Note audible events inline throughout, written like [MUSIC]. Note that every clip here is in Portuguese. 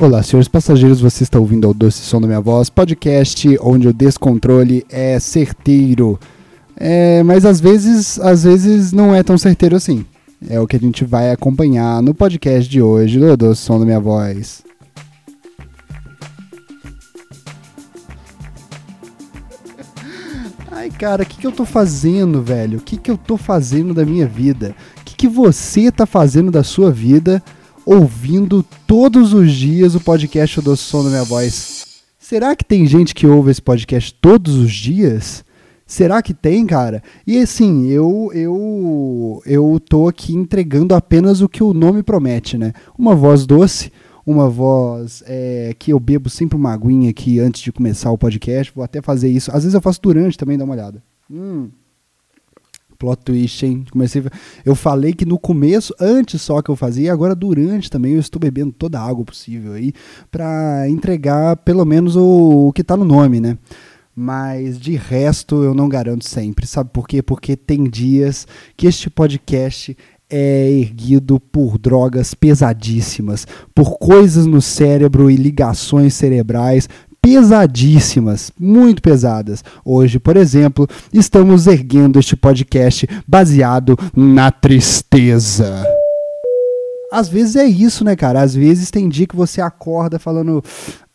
Olá, senhores passageiros, você está ouvindo ao Doce Som da Minha Voz, podcast onde o descontrole é certeiro. É, mas às vezes, às vezes não é tão certeiro assim. É o que a gente vai acompanhar no podcast de hoje do Doce Som da Minha Voz. [LAUGHS] Ai, cara, o que, que eu tô fazendo, velho? O que, que eu tô fazendo da minha vida? O que, que você tá fazendo da sua vida? ouvindo todos os dias o podcast do Som da Minha Voz. Será que tem gente que ouve esse podcast todos os dias? Será que tem, cara? E assim, eu eu eu tô aqui entregando apenas o que o nome promete, né? Uma voz doce, uma voz é, que eu bebo sempre uma aguinha aqui antes de começar o podcast. Vou até fazer isso. Às vezes eu faço durante também, dá uma olhada. Hum. Plot twist, hein? Comecei, eu falei que no começo, antes só que eu fazia, e agora durante também eu estou bebendo toda a água possível aí para entregar pelo menos o, o que está no nome, né? Mas de resto eu não garanto sempre. Sabe por quê? Porque tem dias que este podcast é erguido por drogas pesadíssimas, por coisas no cérebro e ligações cerebrais pesadíssimas, muito pesadas. Hoje, por exemplo, estamos erguendo este podcast baseado na tristeza. Às vezes é isso, né, cara? Às vezes tem dia que você acorda falando,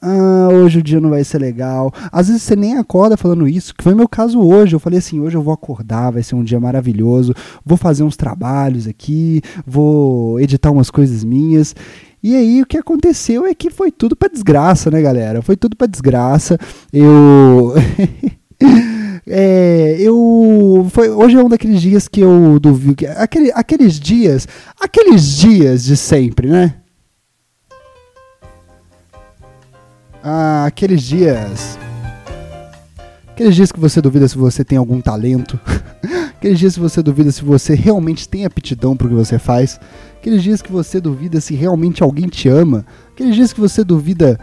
ah, hoje o dia não vai ser legal. Às vezes você nem acorda falando isso, que foi meu caso hoje. Eu falei assim, hoje eu vou acordar, vai ser um dia maravilhoso, vou fazer uns trabalhos aqui, vou editar umas coisas minhas. E aí o que aconteceu é que foi tudo para desgraça, né, galera? Foi tudo para desgraça. Eu [LAUGHS] É, eu foi, hoje é um daqueles dias que eu duvido que aquele, aqueles dias, aqueles dias de sempre, né? Ah, aqueles dias Aqueles dias que você duvida se você tem algum talento. [LAUGHS] Aqueles dias que você duvida se você realmente tem aptidão para o que você faz. Aqueles dias que você duvida se realmente alguém te ama. Aqueles dias que você duvida: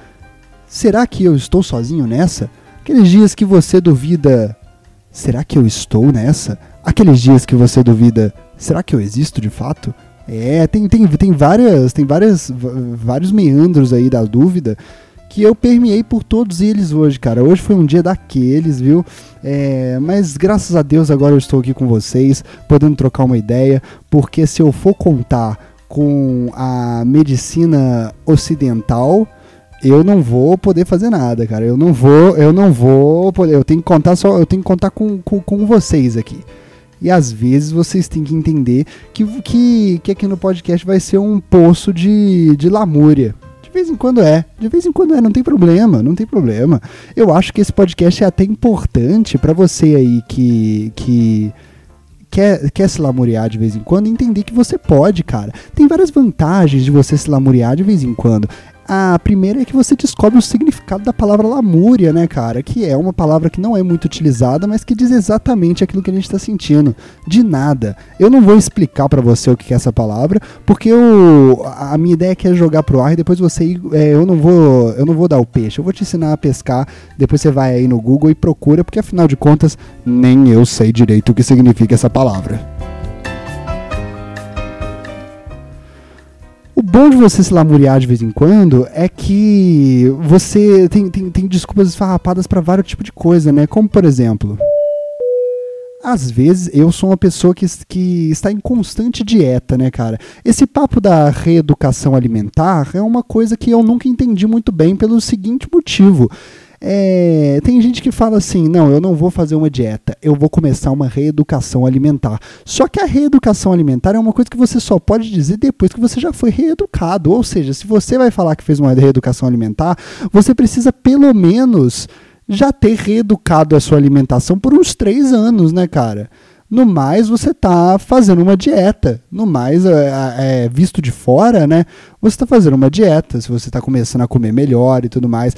será que eu estou sozinho nessa? Aqueles dias que você duvida: será que eu estou nessa? Aqueles dias que você duvida: será que eu existo de fato? É, tem, tem, tem várias, tem várias, vários meandros aí da dúvida que eu permeei por todos eles hoje, cara. Hoje foi um dia daqueles, viu? É, mas graças a Deus agora eu estou aqui com vocês, podendo trocar uma ideia, porque se eu for contar com a medicina ocidental, eu não vou poder fazer nada, cara. Eu não vou, eu não vou poder. Eu tenho que contar só, eu tenho que contar com, com, com vocês aqui. E às vezes vocês têm que entender que, que, que aqui no podcast vai ser um poço de, de lamúria. De vez em quando é, de vez em quando é, não tem problema, não tem problema. Eu acho que esse podcast é até importante para você aí que que quer, quer se lamuriar de vez em quando, entender que você pode, cara. Tem várias vantagens de você se lamuriar de vez em quando. A primeira é que você descobre o significado da palavra lamúria, né, cara? Que é uma palavra que não é muito utilizada, mas que diz exatamente aquilo que a gente está sentindo. De nada. Eu não vou explicar para você o que é essa palavra, porque eu, a minha ideia é jogar pro ar e depois você. É, eu, não vou, eu não vou dar o peixe. Eu vou te ensinar a pescar. Depois você vai aí no Google e procura, porque afinal de contas, nem eu sei direito o que significa essa palavra. O bom de você se lamuriar de vez em quando é que você tem, tem, tem desculpas esfarrapadas para vários tipos de coisa, né? Como, por exemplo, às vezes eu sou uma pessoa que, que está em constante dieta, né, cara? Esse papo da reeducação alimentar é uma coisa que eu nunca entendi muito bem pelo seguinte motivo. É, tem gente que fala assim: não, eu não vou fazer uma dieta, eu vou começar uma reeducação alimentar. Só que a reeducação alimentar é uma coisa que você só pode dizer depois que você já foi reeducado. Ou seja, se você vai falar que fez uma reeducação alimentar, você precisa pelo menos já ter reeducado a sua alimentação por uns três anos, né, cara? No mais, você está fazendo uma dieta. No mais, é, é, visto de fora, né? Você está fazendo uma dieta. Se você está começando a comer melhor e tudo mais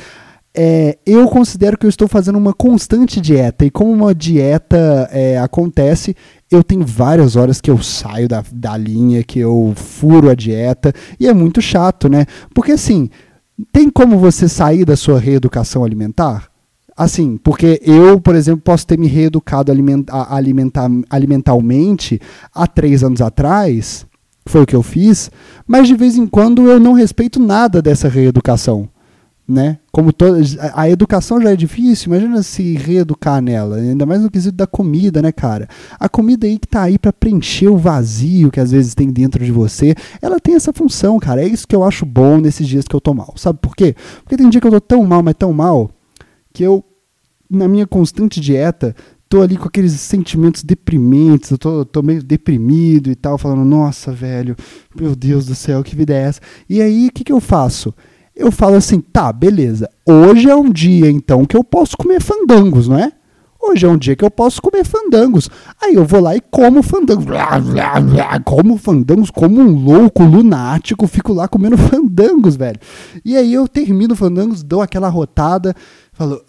é, eu considero que eu estou fazendo uma constante dieta. E como uma dieta é, acontece, eu tenho várias horas que eu saio da, da linha, que eu furo a dieta, e é muito chato, né? Porque assim, tem como você sair da sua reeducação alimentar? Assim, porque eu, por exemplo, posso ter me reeducado alimentar, alimentalmente há três anos atrás, foi o que eu fiz, mas de vez em quando eu não respeito nada dessa reeducação né? Como toda, a educação já é difícil, imagina se reeducar nela, ainda mais no quesito da comida, né, cara? A comida aí que tá aí para preencher o vazio que às vezes tem dentro de você, ela tem essa função, cara. É isso que eu acho bom nesses dias que eu tô mal. Sabe por quê? Porque tem dia que eu tô tão mal, mas tão mal, que eu na minha constante dieta tô ali com aqueles sentimentos deprimentes, eu tô, tô meio deprimido e tal, falando, nossa, velho, meu Deus do céu, que vida é essa? E aí, o que, que eu faço? Eu falo assim, tá, beleza. Hoje é um dia então que eu posso comer fandangos, não é? Hoje é um dia que eu posso comer fandangos. Aí eu vou lá e como fandangos. Como fandangos, como um louco lunático, fico lá comendo [LAUGHS] fandangos, velho. E aí eu termino fandangos, dou aquela rotada, falo,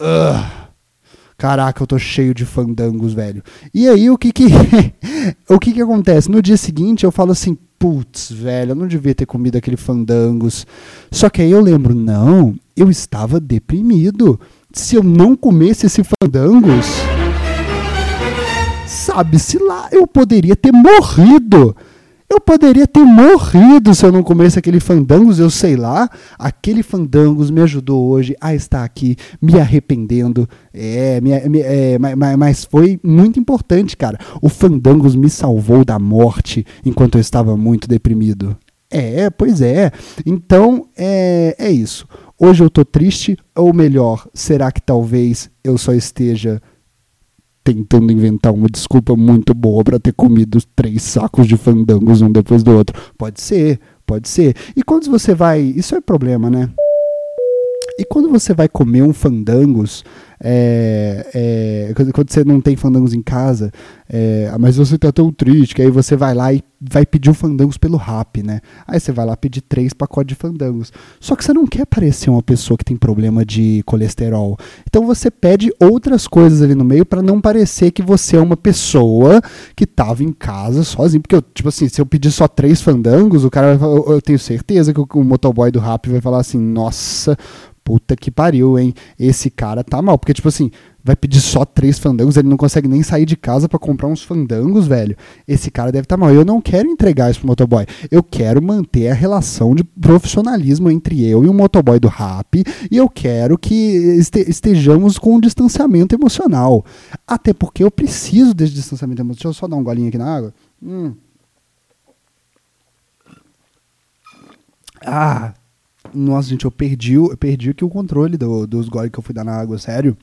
caraca, eu tô cheio de fandangos, velho. E aí o que que [LAUGHS] o que que acontece? No dia seguinte eu falo assim, putz, velho, eu não devia ter comido aquele fandangos. Só que aí eu lembro, não, eu estava deprimido. Se eu não comesse esse fandangos, sabe-se lá, eu poderia ter morrido. Eu poderia ter morrido se eu não comesse aquele fandangos, eu sei lá. Aquele fandangos me ajudou hoje a estar aqui me arrependendo. É, me, me, é mas, mas foi muito importante, cara. O fandangos me salvou da morte enquanto eu estava muito deprimido. É, pois é. Então, é, é isso. Hoje eu tô triste, ou melhor, será que talvez eu só esteja tentando inventar uma desculpa muito boa para ter comido três sacos de fandangos um depois do outro. Pode ser, pode ser. E quando você vai. Isso é problema, né? E quando você vai comer um fandangos, é, é, quando você não tem fandangos em casa, é, mas você tá tão triste que aí você vai lá e vai pedir o fandangos pelo rap, né? Aí você vai lá pedir três pacotes de fandangos. Só que você não quer parecer uma pessoa que tem problema de colesterol. Então você pede outras coisas ali no meio para não parecer que você é uma pessoa que tava em casa sozinho. Porque, eu, tipo assim, se eu pedir só três fandangos, o cara vai, eu, eu tenho certeza que o, o motoboy do rap vai falar assim: nossa, puta que pariu, hein? Esse cara tá mal. Porque, tipo assim, vai pedir só três fandangos, ele não consegue nem sair de casa para comprar uns fandangos, velho. Esse cara deve estar tá mal. Eu não quero entregar isso pro motoboy. Eu quero manter a relação de profissionalismo entre eu e o motoboy do rap. E eu quero que estejamos com um distanciamento emocional. Até porque eu preciso desse distanciamento emocional. Deixa eu só dar um golinho aqui na água. Hum. Ah, nossa, gente, eu perdi, eu perdi aqui o controle do, dos goles que eu fui dar na água, sério.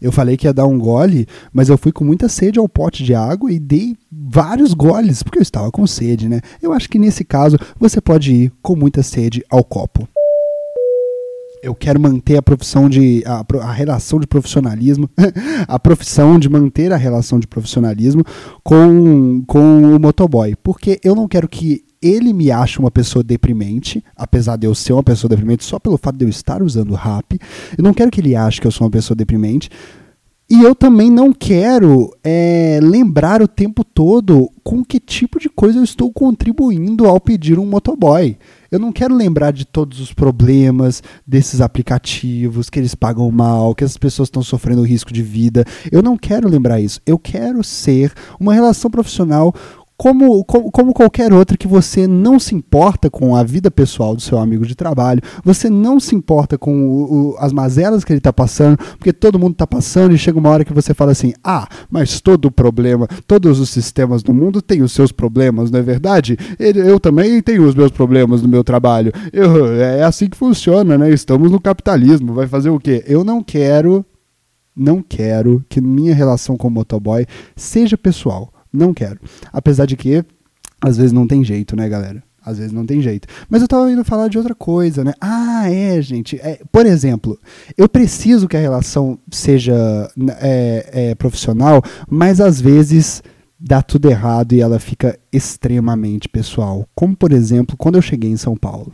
Eu falei que ia dar um gole, mas eu fui com muita sede ao pote de água e dei vários goles, porque eu estava com sede, né? Eu acho que nesse caso você pode ir com muita sede ao copo. Eu quero manter a profissão de. a, a relação de profissionalismo, [LAUGHS] a profissão de manter a relação de profissionalismo com, com o motoboy. Porque eu não quero que ele me acha uma pessoa deprimente, apesar de eu ser uma pessoa deprimente só pelo fato de eu estar usando rap. Eu não quero que ele ache que eu sou uma pessoa deprimente. E eu também não quero é, lembrar o tempo todo com que tipo de coisa eu estou contribuindo ao pedir um motoboy. Eu não quero lembrar de todos os problemas desses aplicativos, que eles pagam mal, que as pessoas estão sofrendo risco de vida. Eu não quero lembrar isso. Eu quero ser uma relação profissional como, como, como, qualquer outra que você não se importa com a vida pessoal do seu amigo de trabalho, você não se importa com o, o, as mazelas que ele está passando, porque todo mundo está passando e chega uma hora que você fala assim: ah, mas todo problema, todos os sistemas do mundo têm os seus problemas, não é verdade? Eu também tenho os meus problemas no meu trabalho. Eu, é assim que funciona, né? Estamos no capitalismo, vai fazer o quê? Eu não quero, não quero que minha relação com o motoboy seja pessoal. Não quero. Apesar de que, às vezes não tem jeito, né, galera? Às vezes não tem jeito. Mas eu tava indo falar de outra coisa, né? Ah, é, gente. É, por exemplo, eu preciso que a relação seja é, é, profissional, mas às vezes dá tudo errado e ela fica extremamente pessoal. Como, por exemplo, quando eu cheguei em São Paulo.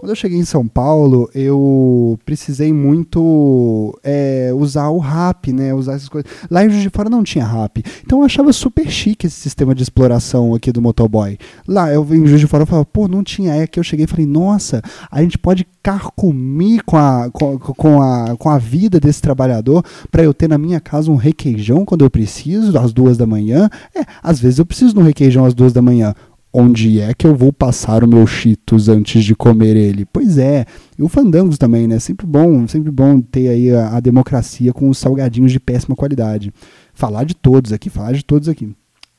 Quando eu cheguei em São Paulo, eu precisei muito é, usar o rap, né? Usar essas coisas. Lá em Juiz de Fora não tinha rap. Então eu achava super chique esse sistema de exploração aqui do motoboy. Lá eu em Juiz de Fora eu falava, pô, não tinha. É que eu cheguei e falei, nossa, a gente pode carcomir com a, com, com a, com a vida desse trabalhador para eu ter na minha casa um requeijão quando eu preciso, às duas da manhã. É, às vezes eu preciso de um requeijão às duas da manhã onde é que eu vou passar o meu Cheetos antes de comer ele? Pois é, e o Fandangos também, né? Sempre bom, sempre bom ter aí a, a, democracia com os salgadinhos de péssima qualidade. Falar de todos aqui, falar de todos aqui.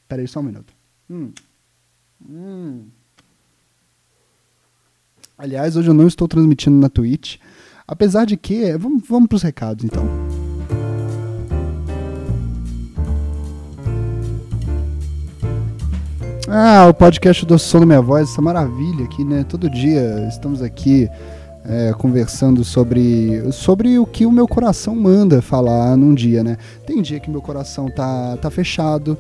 Pera aí só um minuto. Hum. Hum. Aliás, hoje eu não estou transmitindo na Twitch, apesar de que, vamos, vamos para os recados então. Ah, o podcast do Som da Minha Voz, essa maravilha aqui, né? Todo dia estamos aqui é, conversando sobre, sobre o que o meu coração manda falar num dia, né? Tem dia que meu coração tá, tá fechado,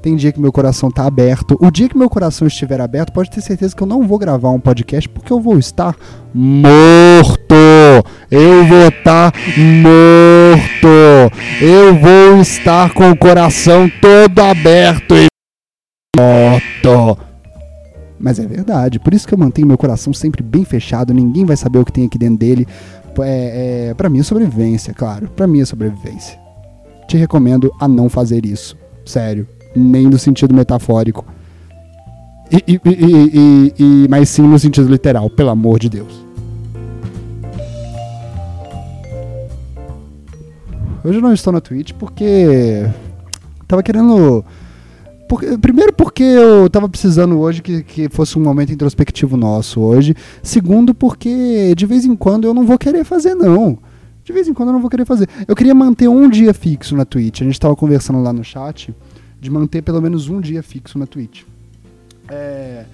tem dia que meu coração tá aberto. O dia que meu coração estiver aberto, pode ter certeza que eu não vou gravar um podcast porque eu vou estar morto. Eu vou estar morto. Eu vou estar com o coração todo aberto Moto. Mas é verdade, por isso que eu mantenho meu coração sempre bem fechado, ninguém vai saber o que tem aqui dentro dele. É, é, para minha sobrevivência, claro, para minha sobrevivência. Te recomendo a não fazer isso, sério, nem no sentido metafórico. E, e, e, e, mas sim no sentido literal, pelo amor de Deus. Hoje eu não estou na Twitch porque tava querendo primeiro porque eu tava precisando hoje que, que fosse um momento introspectivo nosso hoje. Segundo porque de vez em quando eu não vou querer fazer não. De vez em quando eu não vou querer fazer. Eu queria manter um dia fixo na Twitch. A gente tava conversando lá no chat de manter pelo menos um dia fixo na Twitch. É,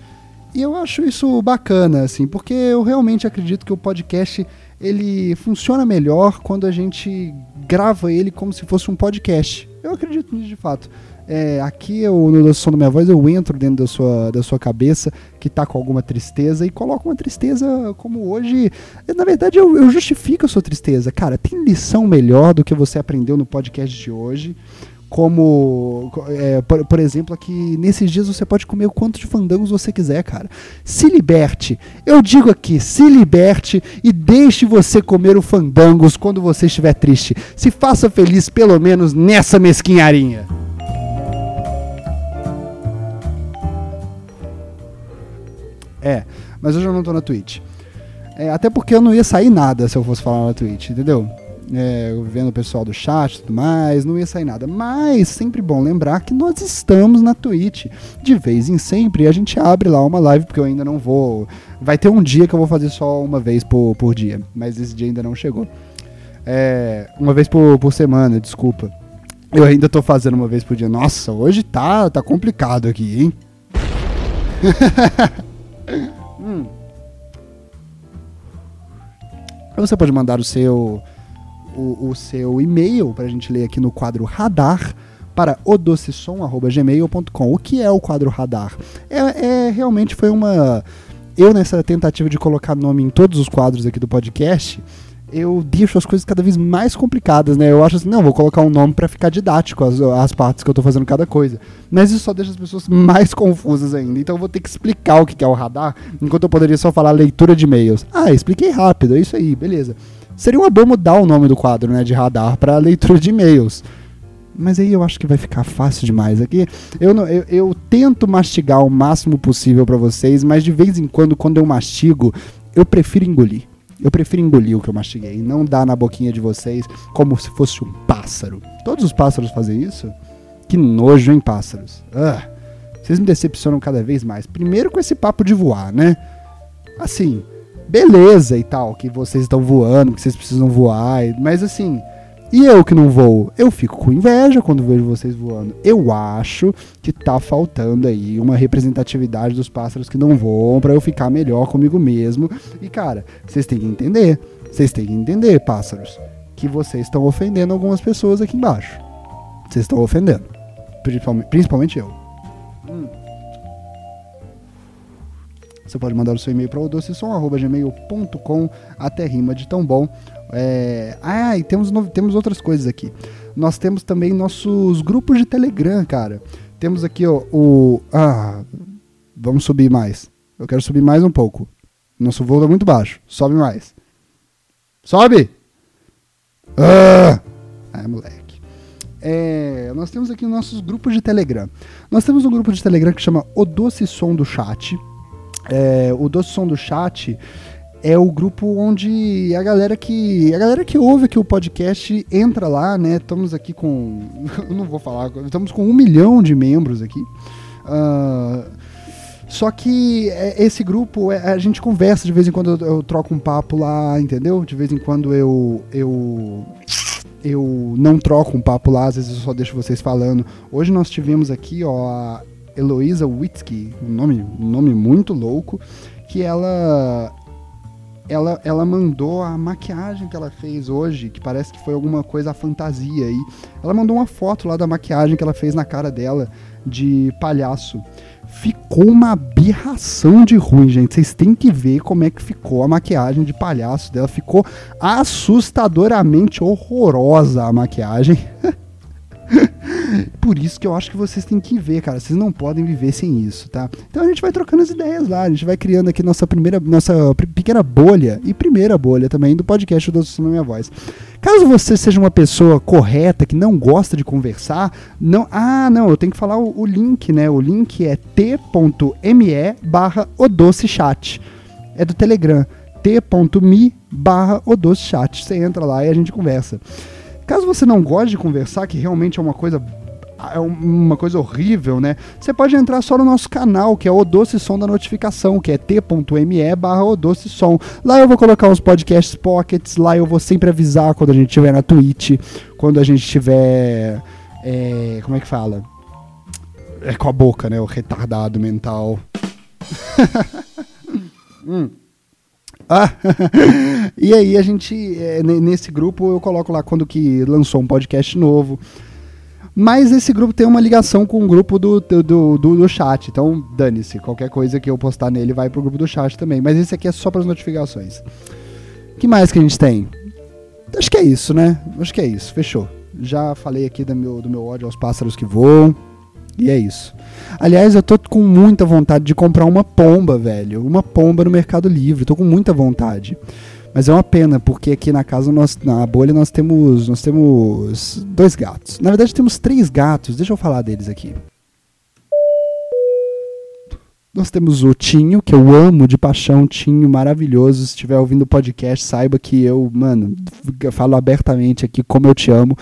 e eu acho isso bacana, assim, porque eu realmente acredito que o podcast ele funciona melhor quando a gente grava ele como se fosse um podcast. Eu acredito nisso de fato. É, aqui eu, no som da minha voz eu entro dentro da sua, da sua cabeça que tá com alguma tristeza e coloco uma tristeza como hoje. Na verdade, eu, eu justifico a sua tristeza. Cara, tem lição melhor do que você aprendeu no podcast de hoje como, é, por, por, exemplo, aqui nesses dias você pode comer o quanto de fandangos você quiser, cara. Se liberte. Eu digo aqui, se liberte e deixe você comer o fandangos quando você estiver triste. Se faça feliz pelo menos nessa mesquinharinha. É, mas hoje eu não tô na Twitch. É, até porque eu não ia sair nada se eu fosse falar na Twitch, entendeu? É, vendo o pessoal do chat e tudo mais, não ia sair nada. Mas sempre bom lembrar que nós estamos na Twitch. De vez em sempre a gente abre lá uma live, porque eu ainda não vou. Vai ter um dia que eu vou fazer só uma vez por, por dia, mas esse dia ainda não chegou. É, uma vez por, por semana, desculpa. Eu ainda tô fazendo uma vez por dia. Nossa, hoje tá, tá complicado aqui, hein? [LAUGHS] hum. Você pode mandar o seu o, o seu e-mail para a gente ler aqui no quadro Radar para odocessom.gmail.com. O que é o quadro Radar? É, é, realmente foi uma. Eu, nessa tentativa de colocar nome em todos os quadros aqui do podcast, eu deixo as coisas cada vez mais complicadas, né? Eu acho assim, não, vou colocar um nome para ficar didático as, as partes que eu tô fazendo cada coisa. Mas isso só deixa as pessoas mais confusas ainda. Então eu vou ter que explicar o que é o radar, enquanto eu poderia só falar leitura de e-mails. Ah, expliquei rápido, é isso aí, beleza. Seria uma boa mudar o nome do quadro, né, de radar para leitura de e-mails. Mas aí eu acho que vai ficar fácil demais aqui. Eu, não, eu, eu tento mastigar o máximo possível para vocês, mas de vez em quando, quando eu mastigo, eu prefiro engolir. Eu prefiro engolir o que eu mastiguei, não dar na boquinha de vocês como se fosse um pássaro. Todos os pássaros fazem isso? Que nojo, hein, pássaros? Ah, vocês me decepcionam cada vez mais. Primeiro com esse papo de voar, né? Assim, beleza e tal, que vocês estão voando, que vocês precisam voar, mas assim, e eu que não vou, eu fico com inveja quando vejo vocês voando. Eu acho que tá faltando aí uma representatividade dos pássaros que não voam para eu ficar melhor comigo mesmo. E cara, vocês têm que entender, vocês têm que entender, pássaros, que vocês estão ofendendo algumas pessoas aqui embaixo. Vocês estão ofendendo, principalmente, principalmente eu. Você pode mandar o seu e-mail para odocesom.gmail.com até rima de tão bom. É... Ah, e temos, temos outras coisas aqui. Nós temos também nossos grupos de Telegram, cara. Temos aqui ó, o. Ah, vamos subir mais. Eu quero subir mais um pouco. Nosso voo tá muito baixo. Sobe mais. Sobe! Ah, ah moleque. É, nós temos aqui nossos grupos de Telegram. Nós temos um grupo de Telegram que chama O Doce Som do Chat. É, o Doce Som do Chat é o grupo onde a galera que a galera que ouve aqui o podcast entra lá, né? Estamos aqui com, [LAUGHS] não vou falar, estamos com um milhão de membros aqui. Uh, só que é, esse grupo, é, a gente conversa de vez em quando eu, eu, troco um papo lá, entendeu? De vez em quando eu eu eu não troco um papo lá, às vezes eu só deixo vocês falando. Hoje nós tivemos aqui, ó, a Heloísa Witzky, um nome, um nome muito louco, que ela ela, ela mandou a maquiagem que ela fez hoje, que parece que foi alguma coisa fantasia aí. Ela mandou uma foto lá da maquiagem que ela fez na cara dela de palhaço. Ficou uma aberração de ruim, gente. Vocês têm que ver como é que ficou a maquiagem de palhaço dela. Ficou assustadoramente horrorosa a maquiagem. [LAUGHS] Por isso que eu acho que vocês têm que ver, cara. Vocês não podem viver sem isso, tá? Então a gente vai trocando as ideias lá, a gente vai criando aqui nossa primeira, nossa pequena bolha e primeira bolha também do podcast do Doce Minha Voz. Caso você seja uma pessoa correta, que não gosta de conversar, não. Ah, não, eu tenho que falar o, o link, né? O link é t.me barra chat. É do Telegram. t.me barra chat. Você entra lá e a gente conversa. Caso você não goste de conversar, que realmente é uma coisa é uma coisa horrível, né? Você pode entrar só no nosso canal, que é o Doce Som da Notificação, que é t.me barra Doce Som. Lá eu vou colocar os podcasts pockets, lá eu vou sempre avisar quando a gente estiver na Twitch, quando a gente estiver. É, como é que fala? É com a boca, né? O retardado mental. [LAUGHS] hum. Ah, [LAUGHS] e aí a gente, é, nesse grupo, eu coloco lá quando que lançou um podcast novo. Mas esse grupo tem uma ligação com o grupo do, do, do, do chat. Então, dane-se. Qualquer coisa que eu postar nele vai pro grupo do chat também. Mas esse aqui é só para as notificações. que mais que a gente tem? Acho que é isso, né? Acho que é isso. Fechou. Já falei aqui do meu, do meu ódio aos pássaros que voam. E é isso. Aliás, eu tô com muita vontade de comprar uma pomba, velho. Uma pomba no Mercado Livre. Tô com muita vontade. Mas é uma pena, porque aqui na casa, nós, na bolha, nós temos, nós temos dois gatos. Na verdade, temos três gatos. Deixa eu falar deles aqui. Nós temos o Tinho, que eu amo de paixão, Tinho, maravilhoso. Se estiver ouvindo o podcast, saiba que eu, mano, falo abertamente aqui como eu te amo.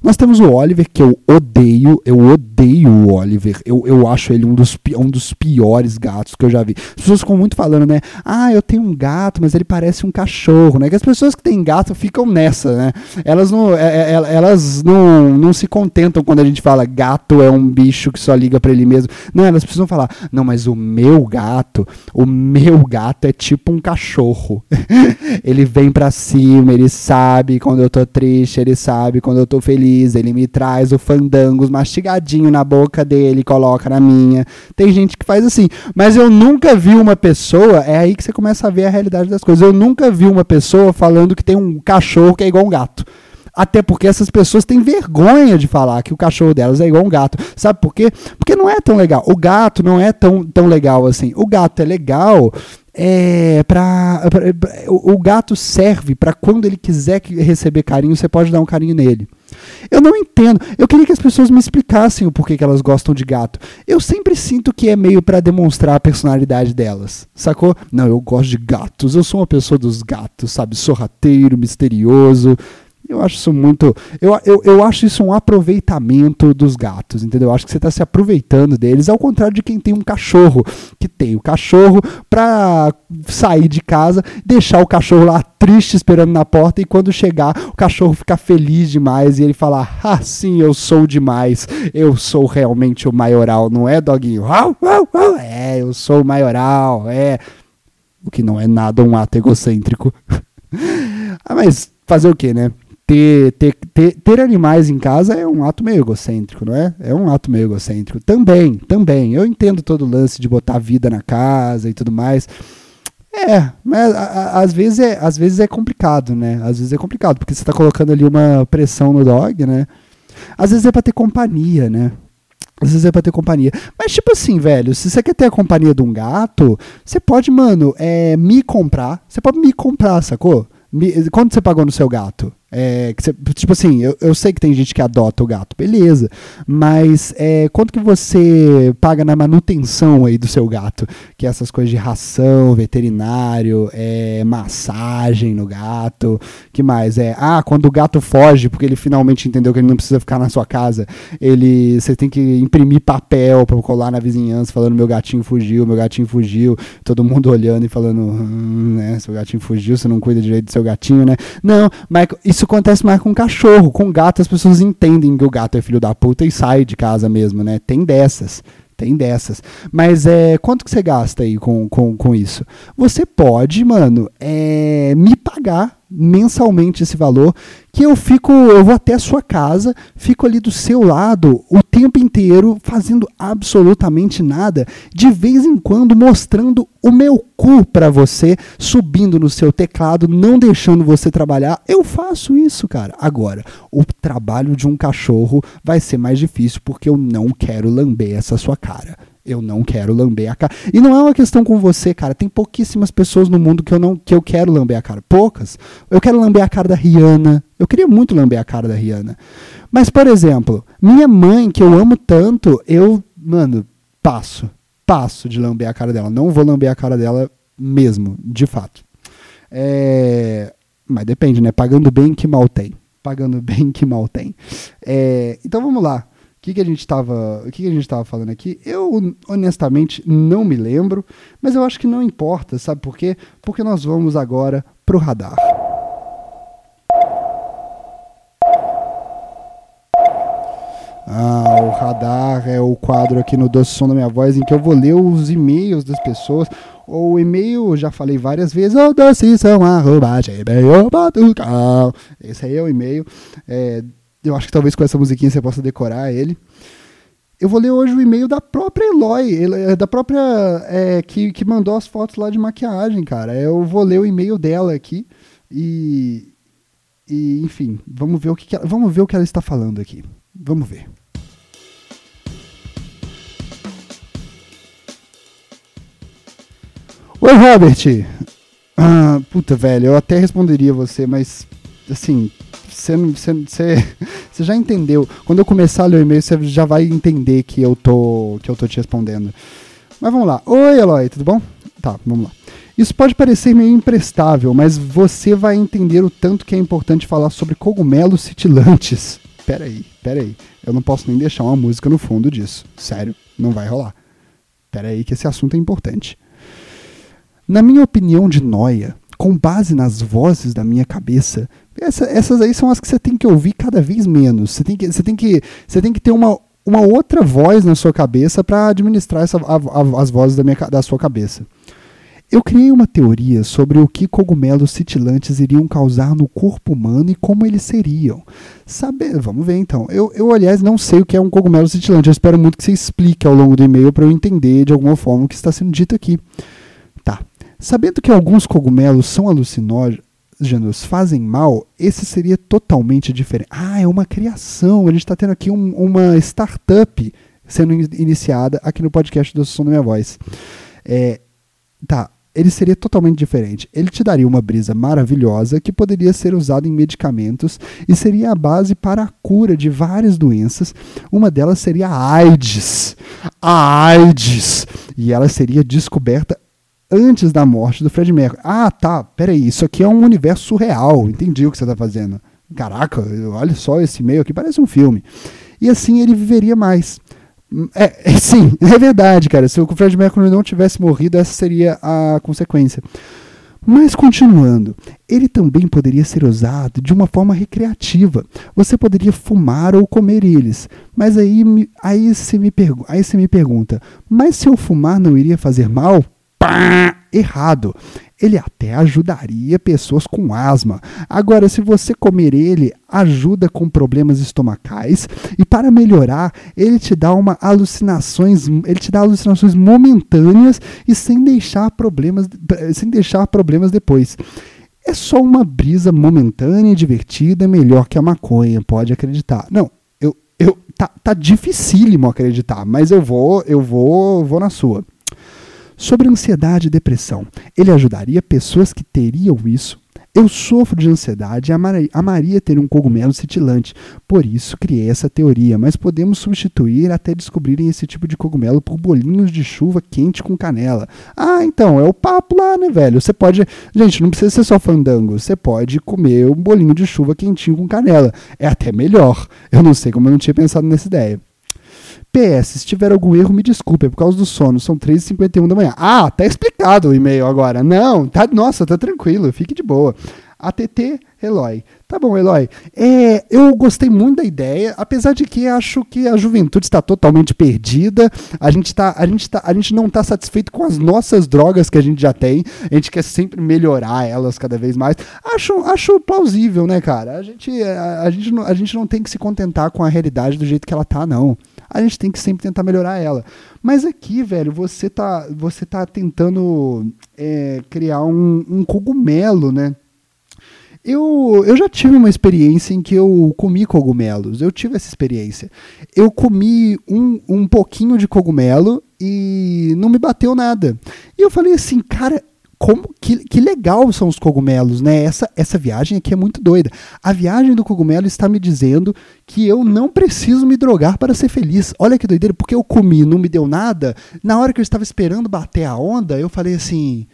Nós temos o Oliver, que eu odeio, eu odeio o Oliver. Eu, eu acho ele um dos, um dos piores gatos que eu já vi. As pessoas ficam muito falando, né? Ah, eu tenho um gato, mas ele parece um cachorro, né? Que as pessoas que têm gato ficam nessa, né? Elas não, é, é, elas não, não se contentam quando a gente fala gato é um bicho que só liga para ele mesmo. Não, elas precisam falar, não, mas o meu gato, o meu gato é tipo um cachorro. [LAUGHS] ele vem pra cima, ele sabe quando eu tô triste, ele sabe quando eu tô feliz, ele me traz o fandangos mastigadinho na boca dele, coloca na minha. Tem gente que faz assim, mas eu nunca vi uma pessoa, é aí que você começa a ver a realidade das coisas. Eu nunca vi uma pessoa falando que tem um cachorro que é igual um gato. Até porque essas pessoas têm vergonha de falar que o cachorro delas é igual um gato. Sabe por quê? Porque não é tão legal. O gato não é tão, tão legal assim. O gato é legal é para o, o gato serve para quando ele quiser receber carinho, você pode dar um carinho nele. Eu não entendo. Eu queria que as pessoas me explicassem o porquê que elas gostam de gato. Eu sempre sinto que é meio para demonstrar a personalidade delas. Sacou? Não, eu gosto de gatos. Eu sou uma pessoa dos gatos, sabe? Sorrateiro, misterioso. Eu acho isso muito. Eu, eu, eu acho isso um aproveitamento dos gatos, entendeu? Eu acho que você está se aproveitando deles, ao contrário de quem tem um cachorro, que tem o cachorro para sair de casa, deixar o cachorro lá triste esperando na porta e quando chegar, o cachorro ficar feliz demais e ele falar: Ah, sim, eu sou demais, eu sou realmente o maioral, não é, doguinho? É, eu sou o maioral, é. O que não é nada um ato egocêntrico. [LAUGHS] ah, mas fazer o que, né? Ter, ter, ter, ter animais em casa é um ato meio egocêntrico, não é? É um ato meio egocêntrico. Também, também. Eu entendo todo o lance de botar vida na casa e tudo mais. É, mas às vezes é, às vezes é complicado, né? Às vezes é complicado, porque você está colocando ali uma pressão no dog, né? Às vezes é para ter companhia, né? Às vezes é pra ter companhia. Mas, tipo assim, velho, se você quer ter a companhia de um gato, você pode, mano, é, me comprar. Você pode me comprar, sacou? Me, quanto você pagou no seu gato? É, que tipo assim, eu, eu sei que tem gente que adota o gato, beleza. Mas é, quanto que você paga na manutenção aí do seu gato? Que é essas coisas de ração, veterinário, é, massagem no gato. que mais? É, ah, quando o gato foge, porque ele finalmente entendeu que ele não precisa ficar na sua casa, ele você tem que imprimir papel para colar na vizinhança falando meu gatinho fugiu, meu gatinho fugiu, todo mundo olhando e falando, hum, né, seu gatinho fugiu, você não cuida direito do seu gatinho, né? Não, mas isso isso acontece mais com cachorro. Com gato, as pessoas entendem que o gato é filho da puta e sai de casa mesmo, né? Tem dessas. Tem dessas. Mas é, quanto que você gasta aí com, com, com isso? Você pode, mano, é, me pagar mensalmente esse valor, que eu fico, eu vou até a sua casa, fico ali do seu lado o tempo inteiro fazendo absolutamente nada, de vez em quando mostrando o meu cu para você, subindo no seu teclado, não deixando você trabalhar. Eu faço isso, cara. Agora, o trabalho de um cachorro vai ser mais difícil porque eu não quero lamber essa sua cara eu não quero lamber a cara. E não é uma questão com você, cara. Tem pouquíssimas pessoas no mundo que eu não que eu quero lamber a cara. Poucas. Eu quero lamber a cara da Rihanna. Eu queria muito lamber a cara da Rihanna. Mas, por exemplo, minha mãe, que eu amo tanto, eu, mano, passo. Passo de lamber a cara dela. Não vou lamber a cara dela mesmo, de fato. É... Mas depende, né? Pagando bem que mal tem. Pagando bem que mal tem. É... Então vamos lá. Que, que a gente estava, que, que a gente estava falando aqui? Eu honestamente não me lembro, mas eu acho que não importa, sabe por quê? Porque nós vamos agora pro radar. Ah, o radar é o quadro aqui no Doce Som da Minha Voz em que eu vou ler os e-mails das pessoas. O e-mail, já falei várias vezes, o doce som, arroba, Esse aí é o e-mail. É, eu acho que talvez com essa musiquinha você possa decorar ele. Eu vou ler hoje o e-mail da própria Eloy, é da própria. É, que, que mandou as fotos lá de maquiagem, cara. Eu vou ler o e-mail dela aqui e. E, enfim, vamos ver o que, que ela, vamos ver o que ela está falando aqui. Vamos ver. Oi, Robert! Ah, puta, velho, eu até responderia você, mas, assim, [LAUGHS] você já entendeu. Quando eu começar a ler o e-mail, você já vai entender que eu tô que eu tô te respondendo. Mas vamos lá. Oi, Eloy, tudo bom? Tá, vamos lá. Isso pode parecer meio imprestável, mas você vai entender o tanto que é importante falar sobre cogumelos cintilantes. [LAUGHS] Pera aí, pera aí. Eu não posso nem deixar uma música no fundo disso. Sério, não vai rolar. Pera aí que esse assunto é importante. Na minha opinião de noia, com base nas vozes da minha cabeça, essa, essas aí são as que você tem que ouvir cada vez menos. Você tem que, você tem que, você tem que ter uma, uma outra voz na sua cabeça para administrar essa, a, a, as vozes da, minha, da sua cabeça. Eu criei uma teoria sobre o que cogumelos cintilantes iriam causar no corpo humano e como eles seriam. Saber, vamos ver então. Eu, eu, aliás, não sei o que é um cogumelo cintilante. Eu espero muito que você explique ao longo do e-mail para eu entender de alguma forma o que está sendo dito aqui. Tá. Sabendo que alguns cogumelos são alucinógenos, fazem mal, esse seria totalmente diferente. Ah, é uma criação. A gente está tendo aqui um, uma startup sendo iniciada aqui no podcast do Som da Minha Voz. É, tá, ele seria totalmente diferente. Ele te daria uma brisa maravilhosa que poderia ser usada em medicamentos e seria a base para a cura de várias doenças. Uma delas seria a AIDS. A AIDS! E ela seria descoberta antes da morte do Fred Mercury. Ah, tá, peraí, isso aqui é um universo surreal, entendi o que você está fazendo. Caraca, olha só esse meio aqui, parece um filme. E assim ele viveria mais. É, é, [LAUGHS] sim, é verdade, cara. Se o Fred Mercury não tivesse morrido, essa seria a consequência. Mas continuando, ele também poderia ser usado de uma forma recreativa. Você poderia fumar ou comer eles. Mas aí, aí, você, me aí você me pergunta: mas se eu fumar não iria fazer mal? Pá, errado. ele até ajudaria pessoas com asma. Agora, se você comer ele, ajuda com problemas estomacais e para melhorar, ele te dá uma alucinações, ele te dá alucinações momentâneas e sem deixar problemas, sem deixar problemas depois. É só uma brisa momentânea e divertida, melhor que a maconha, pode acreditar. Não, eu, eu tá, tá dificílimo acreditar, mas eu vou, eu vou, vou na sua. Sobre ansiedade e depressão, ele ajudaria pessoas que teriam isso. Eu sofro de ansiedade e amaria ter um cogumelo cintilante, por isso criei essa teoria, mas podemos substituir até descobrirem esse tipo de cogumelo por bolinhos de chuva quente com canela. Ah, então, é o papo lá, né, velho? Você pode. Gente, não precisa ser só fandango, você pode comer um bolinho de chuva quentinho com canela. É até melhor. Eu não sei como eu não tinha pensado nessa ideia. PS, se tiver algum erro, me desculpe, é por causa do sono. São 3h51 da manhã. Ah, tá explicado o e-mail agora. Não, tá, nossa, tá tranquilo, fique de boa. ATT Eloy. Tá bom, Eloy. É, eu gostei muito da ideia, apesar de que acho que a juventude está totalmente perdida. A gente, tá, a gente, tá, a gente não está satisfeito com as nossas drogas que a gente já tem. A gente quer sempre melhorar elas cada vez mais. Acho, acho plausível, né, cara? A gente, a, a, gente não, a gente não tem que se contentar com a realidade do jeito que ela tá, não a gente tem que sempre tentar melhorar ela. Mas aqui, velho, você tá, você tá tentando é, criar um, um cogumelo, né? Eu, eu já tive uma experiência em que eu comi cogumelos. Eu tive essa experiência. Eu comi um, um pouquinho de cogumelo e não me bateu nada. E eu falei assim, cara, como que, que legal são os cogumelos, né? Essa, essa viagem aqui é muito doida. A viagem do cogumelo está me dizendo que eu não preciso me drogar para ser feliz. Olha que doideira, porque eu comi, não me deu nada. Na hora que eu estava esperando bater a onda, eu falei assim: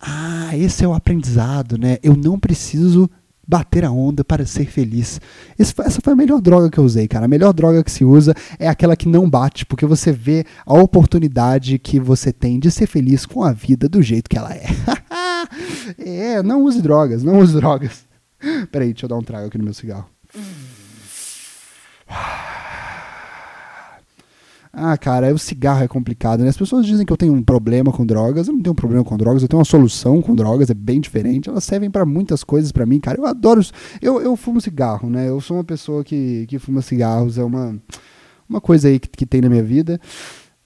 "Ah, esse é o aprendizado, né? Eu não preciso bater a onda para ser feliz. Foi, essa foi a melhor droga que eu usei, cara. A melhor droga que se usa é aquela que não bate, porque você vê a oportunidade que você tem de ser feliz com a vida do jeito que ela é. [LAUGHS] é, não use drogas, não use drogas. Peraí, deixa eu dar um trago aqui no meu cigarro. Ah, cara, o cigarro é complicado, né? As pessoas dizem que eu tenho um problema com drogas. Eu não tenho um problema com drogas, eu tenho uma solução com drogas, é bem diferente. Elas servem para muitas coisas para mim, cara. Eu adoro. Eu, eu fumo cigarro, né? Eu sou uma pessoa que, que fuma cigarros, é uma, uma coisa aí que, que tem na minha vida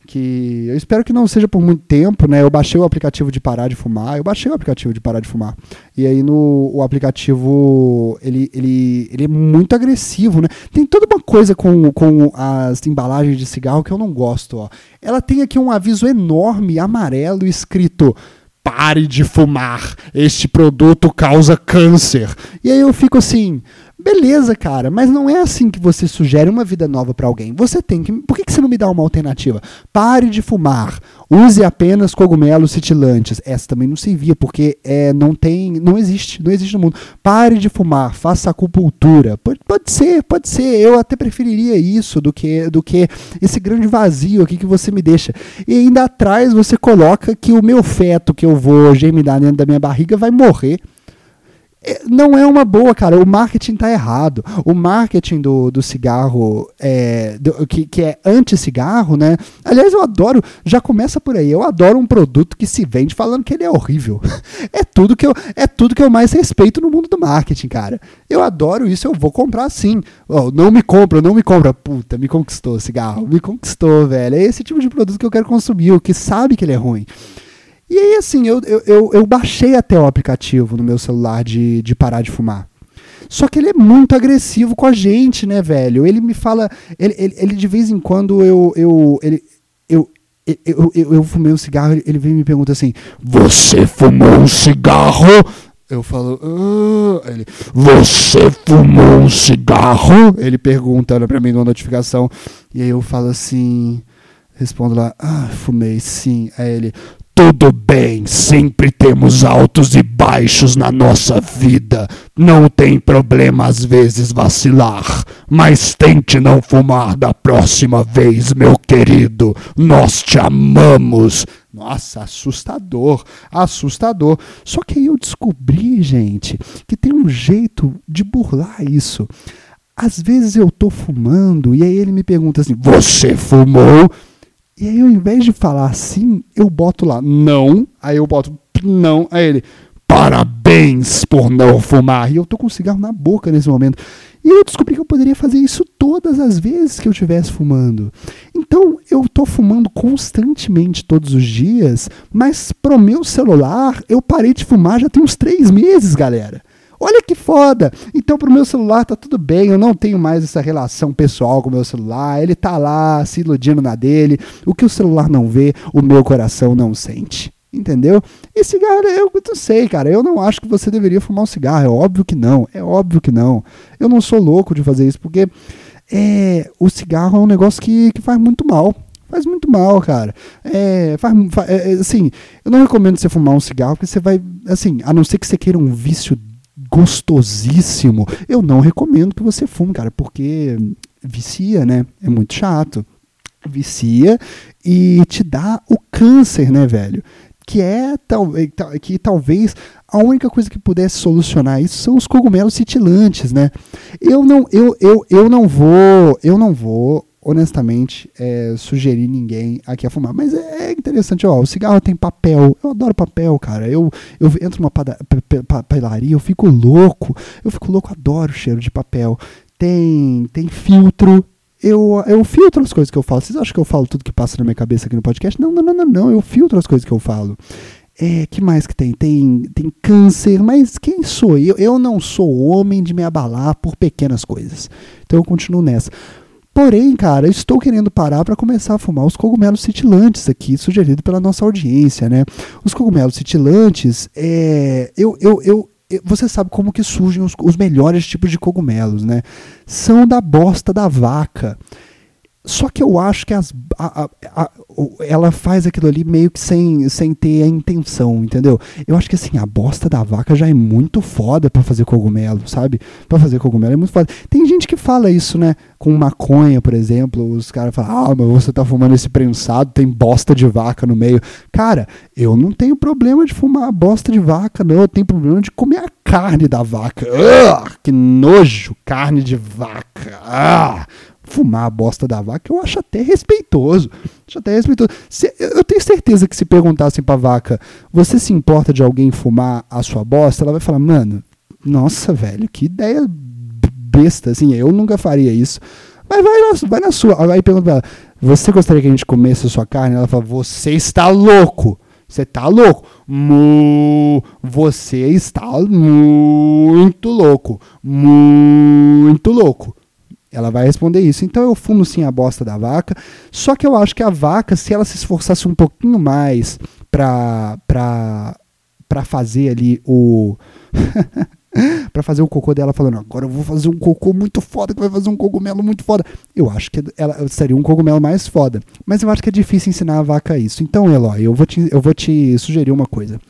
que eu espero que não seja por muito tempo, né? Eu baixei o aplicativo de parar de fumar, eu baixei o aplicativo de parar de fumar. E aí no o aplicativo ele, ele, ele é muito agressivo, né? Tem toda uma coisa com, com as embalagens de cigarro que eu não gosto, ó. Ela tem aqui um aviso enorme amarelo escrito pare de fumar, este produto causa câncer. E aí eu fico assim, Beleza, cara, mas não é assim que você sugere uma vida nova para alguém. Você tem que. Por que, você não me dá uma alternativa? Pare de fumar. Use apenas cogumelos cintilantes. Essa também não servia, porque é, não tem. Não existe. Não existe no mundo. Pare de fumar. Faça acupuntura. Pode, pode ser, pode ser. Eu até preferiria isso do que, do que esse grande vazio aqui que você me deixa. E ainda atrás você coloca que o meu feto que eu vou germinar dentro da minha barriga vai morrer não é uma boa, cara. O marketing tá errado. O marketing do, do cigarro, é, do, que, que é anti-cigarro, né? Aliás, eu adoro, já começa por aí. Eu adoro um produto que se vende falando que ele é horrível. [LAUGHS] É tudo que eu, é tudo que eu mais respeito no mundo do marketing, cara. Eu adoro isso, eu vou comprar sim. Oh, não me compra, não me compra. Puta, me conquistou cigarro, me conquistou, velho. É esse tipo de produto que eu quero consumir, o que sabe que ele é ruim. E aí, assim, eu, eu, eu, eu baixei até o aplicativo no meu celular de, de parar de fumar. Só que ele é muito agressivo com a gente, né, velho? Ele me fala. Ele, ele, ele de vez em quando eu. eu ele, eu, eu, eu, eu fumei um cigarro, ele vem e me pergunta assim: Você fumou um cigarro? Eu falo, ah. ele, você fumou um cigarro? Ele perguntando pra mim numa notificação. E aí eu falo assim, respondo lá, ah, fumei sim. Aí ele, tudo bem, sempre temos altos e baixos na nossa vida. Não tem problema às vezes vacilar, mas tente não fumar da próxima vez, meu querido. Nós te amamos. Nossa, assustador, assustador. Só que aí eu descobri, gente, que tem um jeito de burlar isso. Às vezes eu tô fumando e aí ele me pergunta assim: Você fumou? E aí, ao invés de falar assim, eu boto lá não, aí eu boto não. Aí ele, parabéns por não fumar. E eu tô com cigarro na boca nesse momento. E eu descobri que eu poderia fazer isso todas as vezes que eu estivesse fumando. Então eu tô fumando constantemente todos os dias, mas pro meu celular eu parei de fumar já tem uns três meses, galera. Olha que foda! Então, pro meu celular tá tudo bem, eu não tenho mais essa relação pessoal com o meu celular, ele tá lá se iludindo na dele. O que o celular não vê, o meu coração não sente. Entendeu? E cigarro, eu não sei, cara. Eu não acho que você deveria fumar um cigarro. É óbvio que não. É óbvio que não. Eu não sou louco de fazer isso, porque é, o cigarro é um negócio que, que faz muito mal. Faz muito mal, cara. É, faz, faz, é, assim, eu não recomendo você fumar um cigarro, porque você vai, assim, a não ser que você queira um vício gostosíssimo, eu não recomendo que você fume, cara, porque vicia, né? É muito chato. Vicia e te dá o câncer, né, velho? Que é talvez que talvez a única coisa que pudesse solucionar isso são os cogumelos citilantes, né? Eu não eu, eu, eu não vou eu não vou honestamente, é, sugerir ninguém aqui a fumar. Mas é, é interessante, ó, o cigarro tem papel. Eu adoro papel, cara. Eu, eu entro numa papelaria, eu fico louco. Eu fico louco, adoro o cheiro de papel. Tem, tem filtro. Eu, eu filtro as coisas que eu falo. Vocês acham que eu falo tudo que passa na minha cabeça aqui no podcast? Não, não, não, não, não. Eu filtro as coisas que eu falo. É, que mais que tem? Tem, tem câncer, mas quem sou eu? Eu não sou homem de me abalar por pequenas coisas. Então eu continuo nessa. Porém, cara, eu estou querendo parar para começar a fumar os cogumelos citilantes aqui, sugerido pela nossa audiência, né? Os cogumelos citilantes, é, eu, eu, eu, você sabe como que surgem os, os melhores tipos de cogumelos, né? São da bosta da vaca. Só que eu acho que as, a, a, a, ela faz aquilo ali meio que sem, sem ter a intenção, entendeu? Eu acho que assim, a bosta da vaca já é muito foda para fazer cogumelo, sabe? Para fazer cogumelo é muito foda. Tem gente que fala isso, né? Com maconha, por exemplo, os caras falam: "Ah, mas você tá fumando esse prensado, tem bosta de vaca no meio". Cara, eu não tenho problema de fumar bosta de vaca, não, eu tenho problema de comer a carne da vaca. Ugh, que nojo, carne de vaca. Ah! Fumar a bosta da vaca, eu acho até respeitoso. Acho até respeitoso. Se, eu tenho certeza que se perguntassem pra vaca, você se importa de alguém fumar a sua bosta? Ela vai falar, mano, nossa, velho, que ideia besta, assim, eu nunca faria isso. Mas vai na, vai na sua. Aí pergunta pra ela, você gostaria que a gente comesse a sua carne? Ela fala, você está louco. Você está louco. Mu, você está muito louco. Muito louco. Ela vai responder isso. Então eu fumo sim a bosta da vaca. Só que eu acho que a vaca, se ela se esforçasse um pouquinho mais pra, pra, pra fazer ali o. [LAUGHS] para fazer o cocô dela falando, agora eu vou fazer um cocô muito foda, que vai fazer um cogumelo muito foda. Eu acho que ela seria um cogumelo mais foda. Mas eu acho que é difícil ensinar a vaca isso. Então, Eloy, eu vou te, eu vou te sugerir uma coisa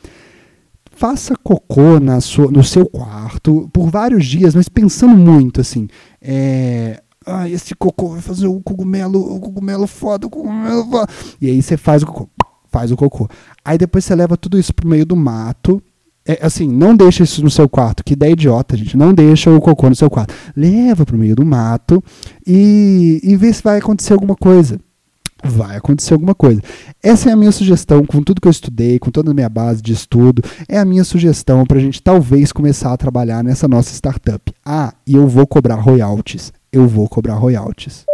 faça cocô na sua, no seu quarto por vários dias, mas pensando muito assim. É, ah, esse cocô vai fazer o cogumelo, o cogumelo foda, o cogumelo foda. E aí você faz o cocô, faz o cocô. Aí depois você leva tudo isso pro meio do mato. É, assim, não deixa isso no seu quarto, que ideia idiota, gente. Não deixa o cocô no seu quarto. Leva pro meio do mato e, e vê se vai acontecer alguma coisa vai acontecer alguma coisa. Essa é a minha sugestão, com tudo que eu estudei, com toda a minha base de estudo, é a minha sugestão para a gente talvez começar a trabalhar nessa nossa startup. Ah, e eu vou cobrar royalties. Eu vou cobrar royalties.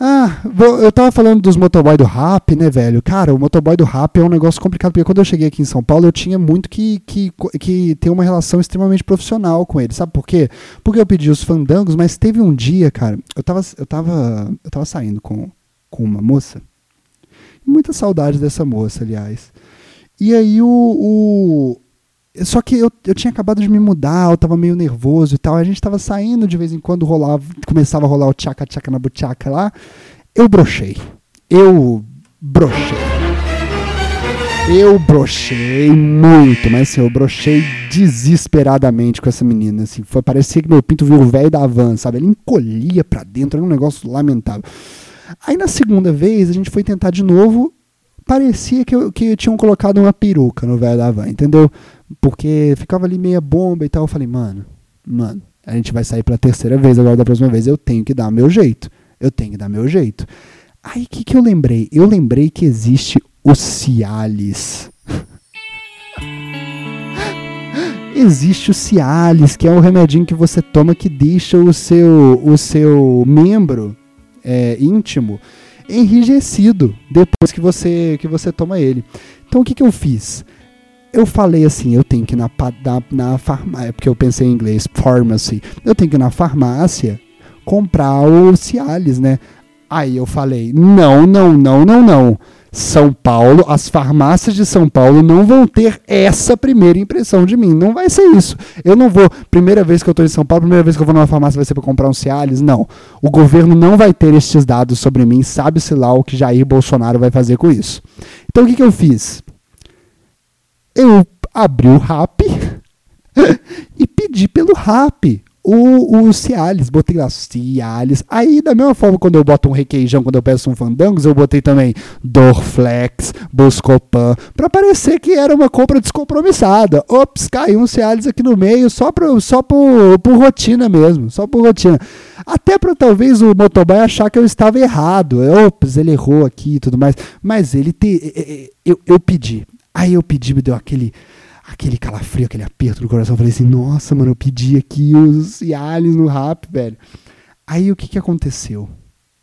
Ah, eu tava falando dos motoboy do rap, né, velho? Cara, o motoboy do rap é um negócio complicado, porque quando eu cheguei aqui em São Paulo, eu tinha muito que, que, que ter uma relação extremamente profissional com ele, sabe por quê? Porque eu pedi os fandangos, mas teve um dia, cara, eu tava, eu tava, eu tava saindo com, com uma moça, muita saudade dessa moça, aliás. E aí o, o só que eu, eu tinha acabado de me mudar, eu tava meio nervoso e tal. A gente tava saindo de vez em quando, rolava, começava a rolar o tchaca-tchaca na butiaca lá. Eu brochei. Eu brochei. Eu brochei muito, mas assim, eu brochei desesperadamente com essa menina. Assim, foi, parecia que meu pinto viu o velho da van, sabe? Ele encolhia pra dentro, era um negócio lamentável. Aí na segunda vez a gente foi tentar de novo. Parecia que, eu, que tinham colocado uma peruca no velho da van, entendeu? Porque ficava ali meia bomba e tal. Eu falei, mano, mano, a gente vai sair pela terceira vez agora da próxima vez. Eu tenho que dar meu jeito. Eu tenho que dar meu jeito. Aí o que, que eu lembrei? Eu lembrei que existe o Cialis. [GASPS] Existe o Cialis, que é um remedinho que você toma que deixa o seu, o seu membro é, íntimo enrijecido depois que você, que você toma ele. Então o que, que eu fiz? Eu falei assim, eu tenho que ir na, na, na farmácia, é porque eu pensei em inglês, pharmacy. Eu tenho que ir na farmácia comprar o Cialis, né? Aí eu falei, não, não, não, não, não. São Paulo, as farmácias de São Paulo não vão ter essa primeira impressão de mim. Não vai ser isso. Eu não vou, primeira vez que eu estou em São Paulo, primeira vez que eu vou numa farmácia vai ser para comprar um Cialis. Não. O governo não vai ter estes dados sobre mim. Sabe-se lá o que Jair Bolsonaro vai fazer com isso. Então o que, que eu fiz? Eu abri o RAP [LAUGHS] e pedi pelo RAP o, o Cialis, botei lá Cialis. Aí, da mesma forma, quando eu boto um requeijão, quando eu peço um fandangos, eu botei também Dorflex, Buscopan, para parecer que era uma compra descompromissada. Ops, caiu um Cialis aqui no meio, só, pro, só por, por rotina mesmo, só por rotina. Até para talvez o motoboy achar que eu estava errado. Ops, ele errou aqui e tudo mais. Mas ele te, eu, eu pedi. Aí eu pedi, me deu aquele aquele calafrio, aquele aperto no coração. Eu falei assim, nossa, mano, eu pedi aqui os Cialis no rap, velho. Aí o que que aconteceu?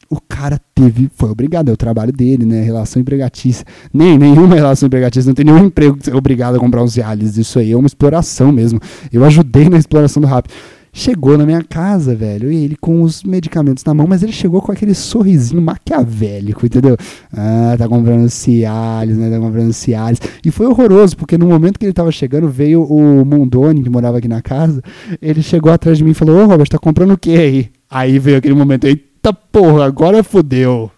O cara teve, foi obrigado, é o trabalho dele, né? Relação empregatícia. Nem, nenhuma relação empregatícia, não tem nenhum emprego obrigado a comprar uns Cialis. Isso aí é uma exploração mesmo. Eu ajudei na exploração do rap chegou na minha casa, velho, e ele com os medicamentos na mão, mas ele chegou com aquele sorrisinho maquiavélico, entendeu? Ah, tá comprando Cialis, né? Tá comprando Cialis. E foi horroroso, porque no momento que ele tava chegando, veio o Mondoni, que morava aqui na casa, ele chegou atrás de mim e falou, ô Robert, tá comprando o que aí? Aí veio aquele momento, eita porra, agora fodeu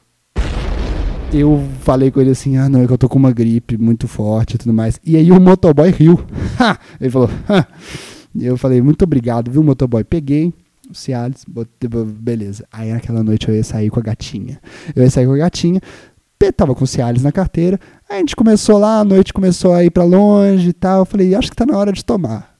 eu falei com ele assim: ah, não, é que eu tô com uma gripe muito forte e tudo mais. E aí o motoboy riu. [LAUGHS] ele falou: eu falei, muito obrigado, viu, motoboy? Peguei o Cialis, beleza. Aí naquela noite eu ia sair com a gatinha. Eu ia sair com a gatinha, tava com o Cialis na carteira. Aí a gente começou lá, a noite começou a ir para longe e tal. Eu falei, acho que tá na hora de tomar.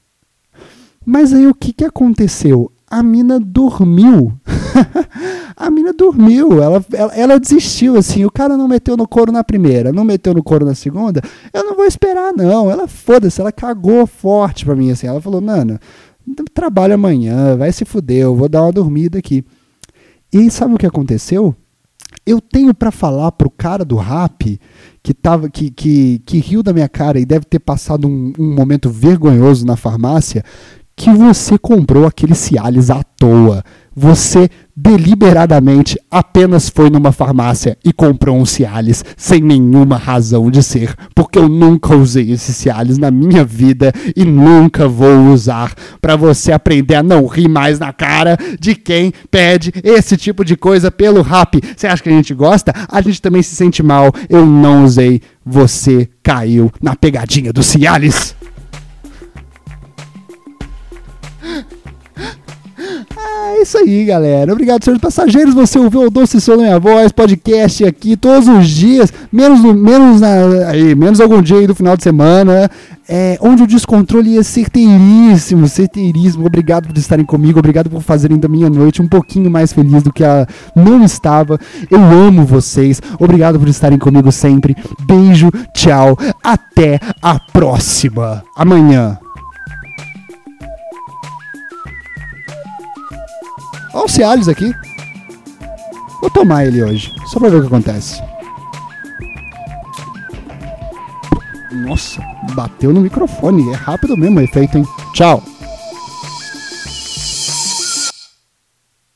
Mas aí o que, que aconteceu? A mina dormiu. [LAUGHS] a mina dormiu, ela, ela, ela, desistiu, assim, o cara não meteu no couro na primeira, não meteu no couro na segunda, eu não vou esperar, não. Ela foda-se, ela cagou forte pra mim, assim. Ela falou, mano, trabalho amanhã, vai se fuder, eu vou dar uma dormida aqui. E sabe o que aconteceu? Eu tenho para falar pro cara do rap que, tava, que, que, que riu da minha cara e deve ter passado um, um momento vergonhoso na farmácia, que você comprou aquele Cialis à toa. Você deliberadamente apenas foi numa farmácia e comprou um Cialis sem nenhuma razão de ser, porque eu nunca usei esse Cialis na minha vida e nunca vou usar para você aprender a não rir mais na cara de quem pede esse tipo de coisa pelo rap. Você acha que a gente gosta? A gente também se sente mal. Eu não usei, você caiu na pegadinha do Cialis. É isso aí, galera. Obrigado, senhores passageiros. Você ouviu o Doce Som da Minha Voz, podcast aqui todos os dias, menos, menos, na, aí, menos algum dia aí do final de semana, é, onde o descontrole é certeiríssimo, certeiríssimo. Obrigado por estarem comigo, obrigado por fazerem da minha noite um pouquinho mais feliz do que a não estava. Eu amo vocês, obrigado por estarem comigo sempre. Beijo, tchau, até a próxima. Amanhã. Olha o Cialis aqui. Vou tomar ele hoje, só pra ver o que acontece. Nossa, bateu no microfone. É rápido mesmo o efeito, hein? Tchau.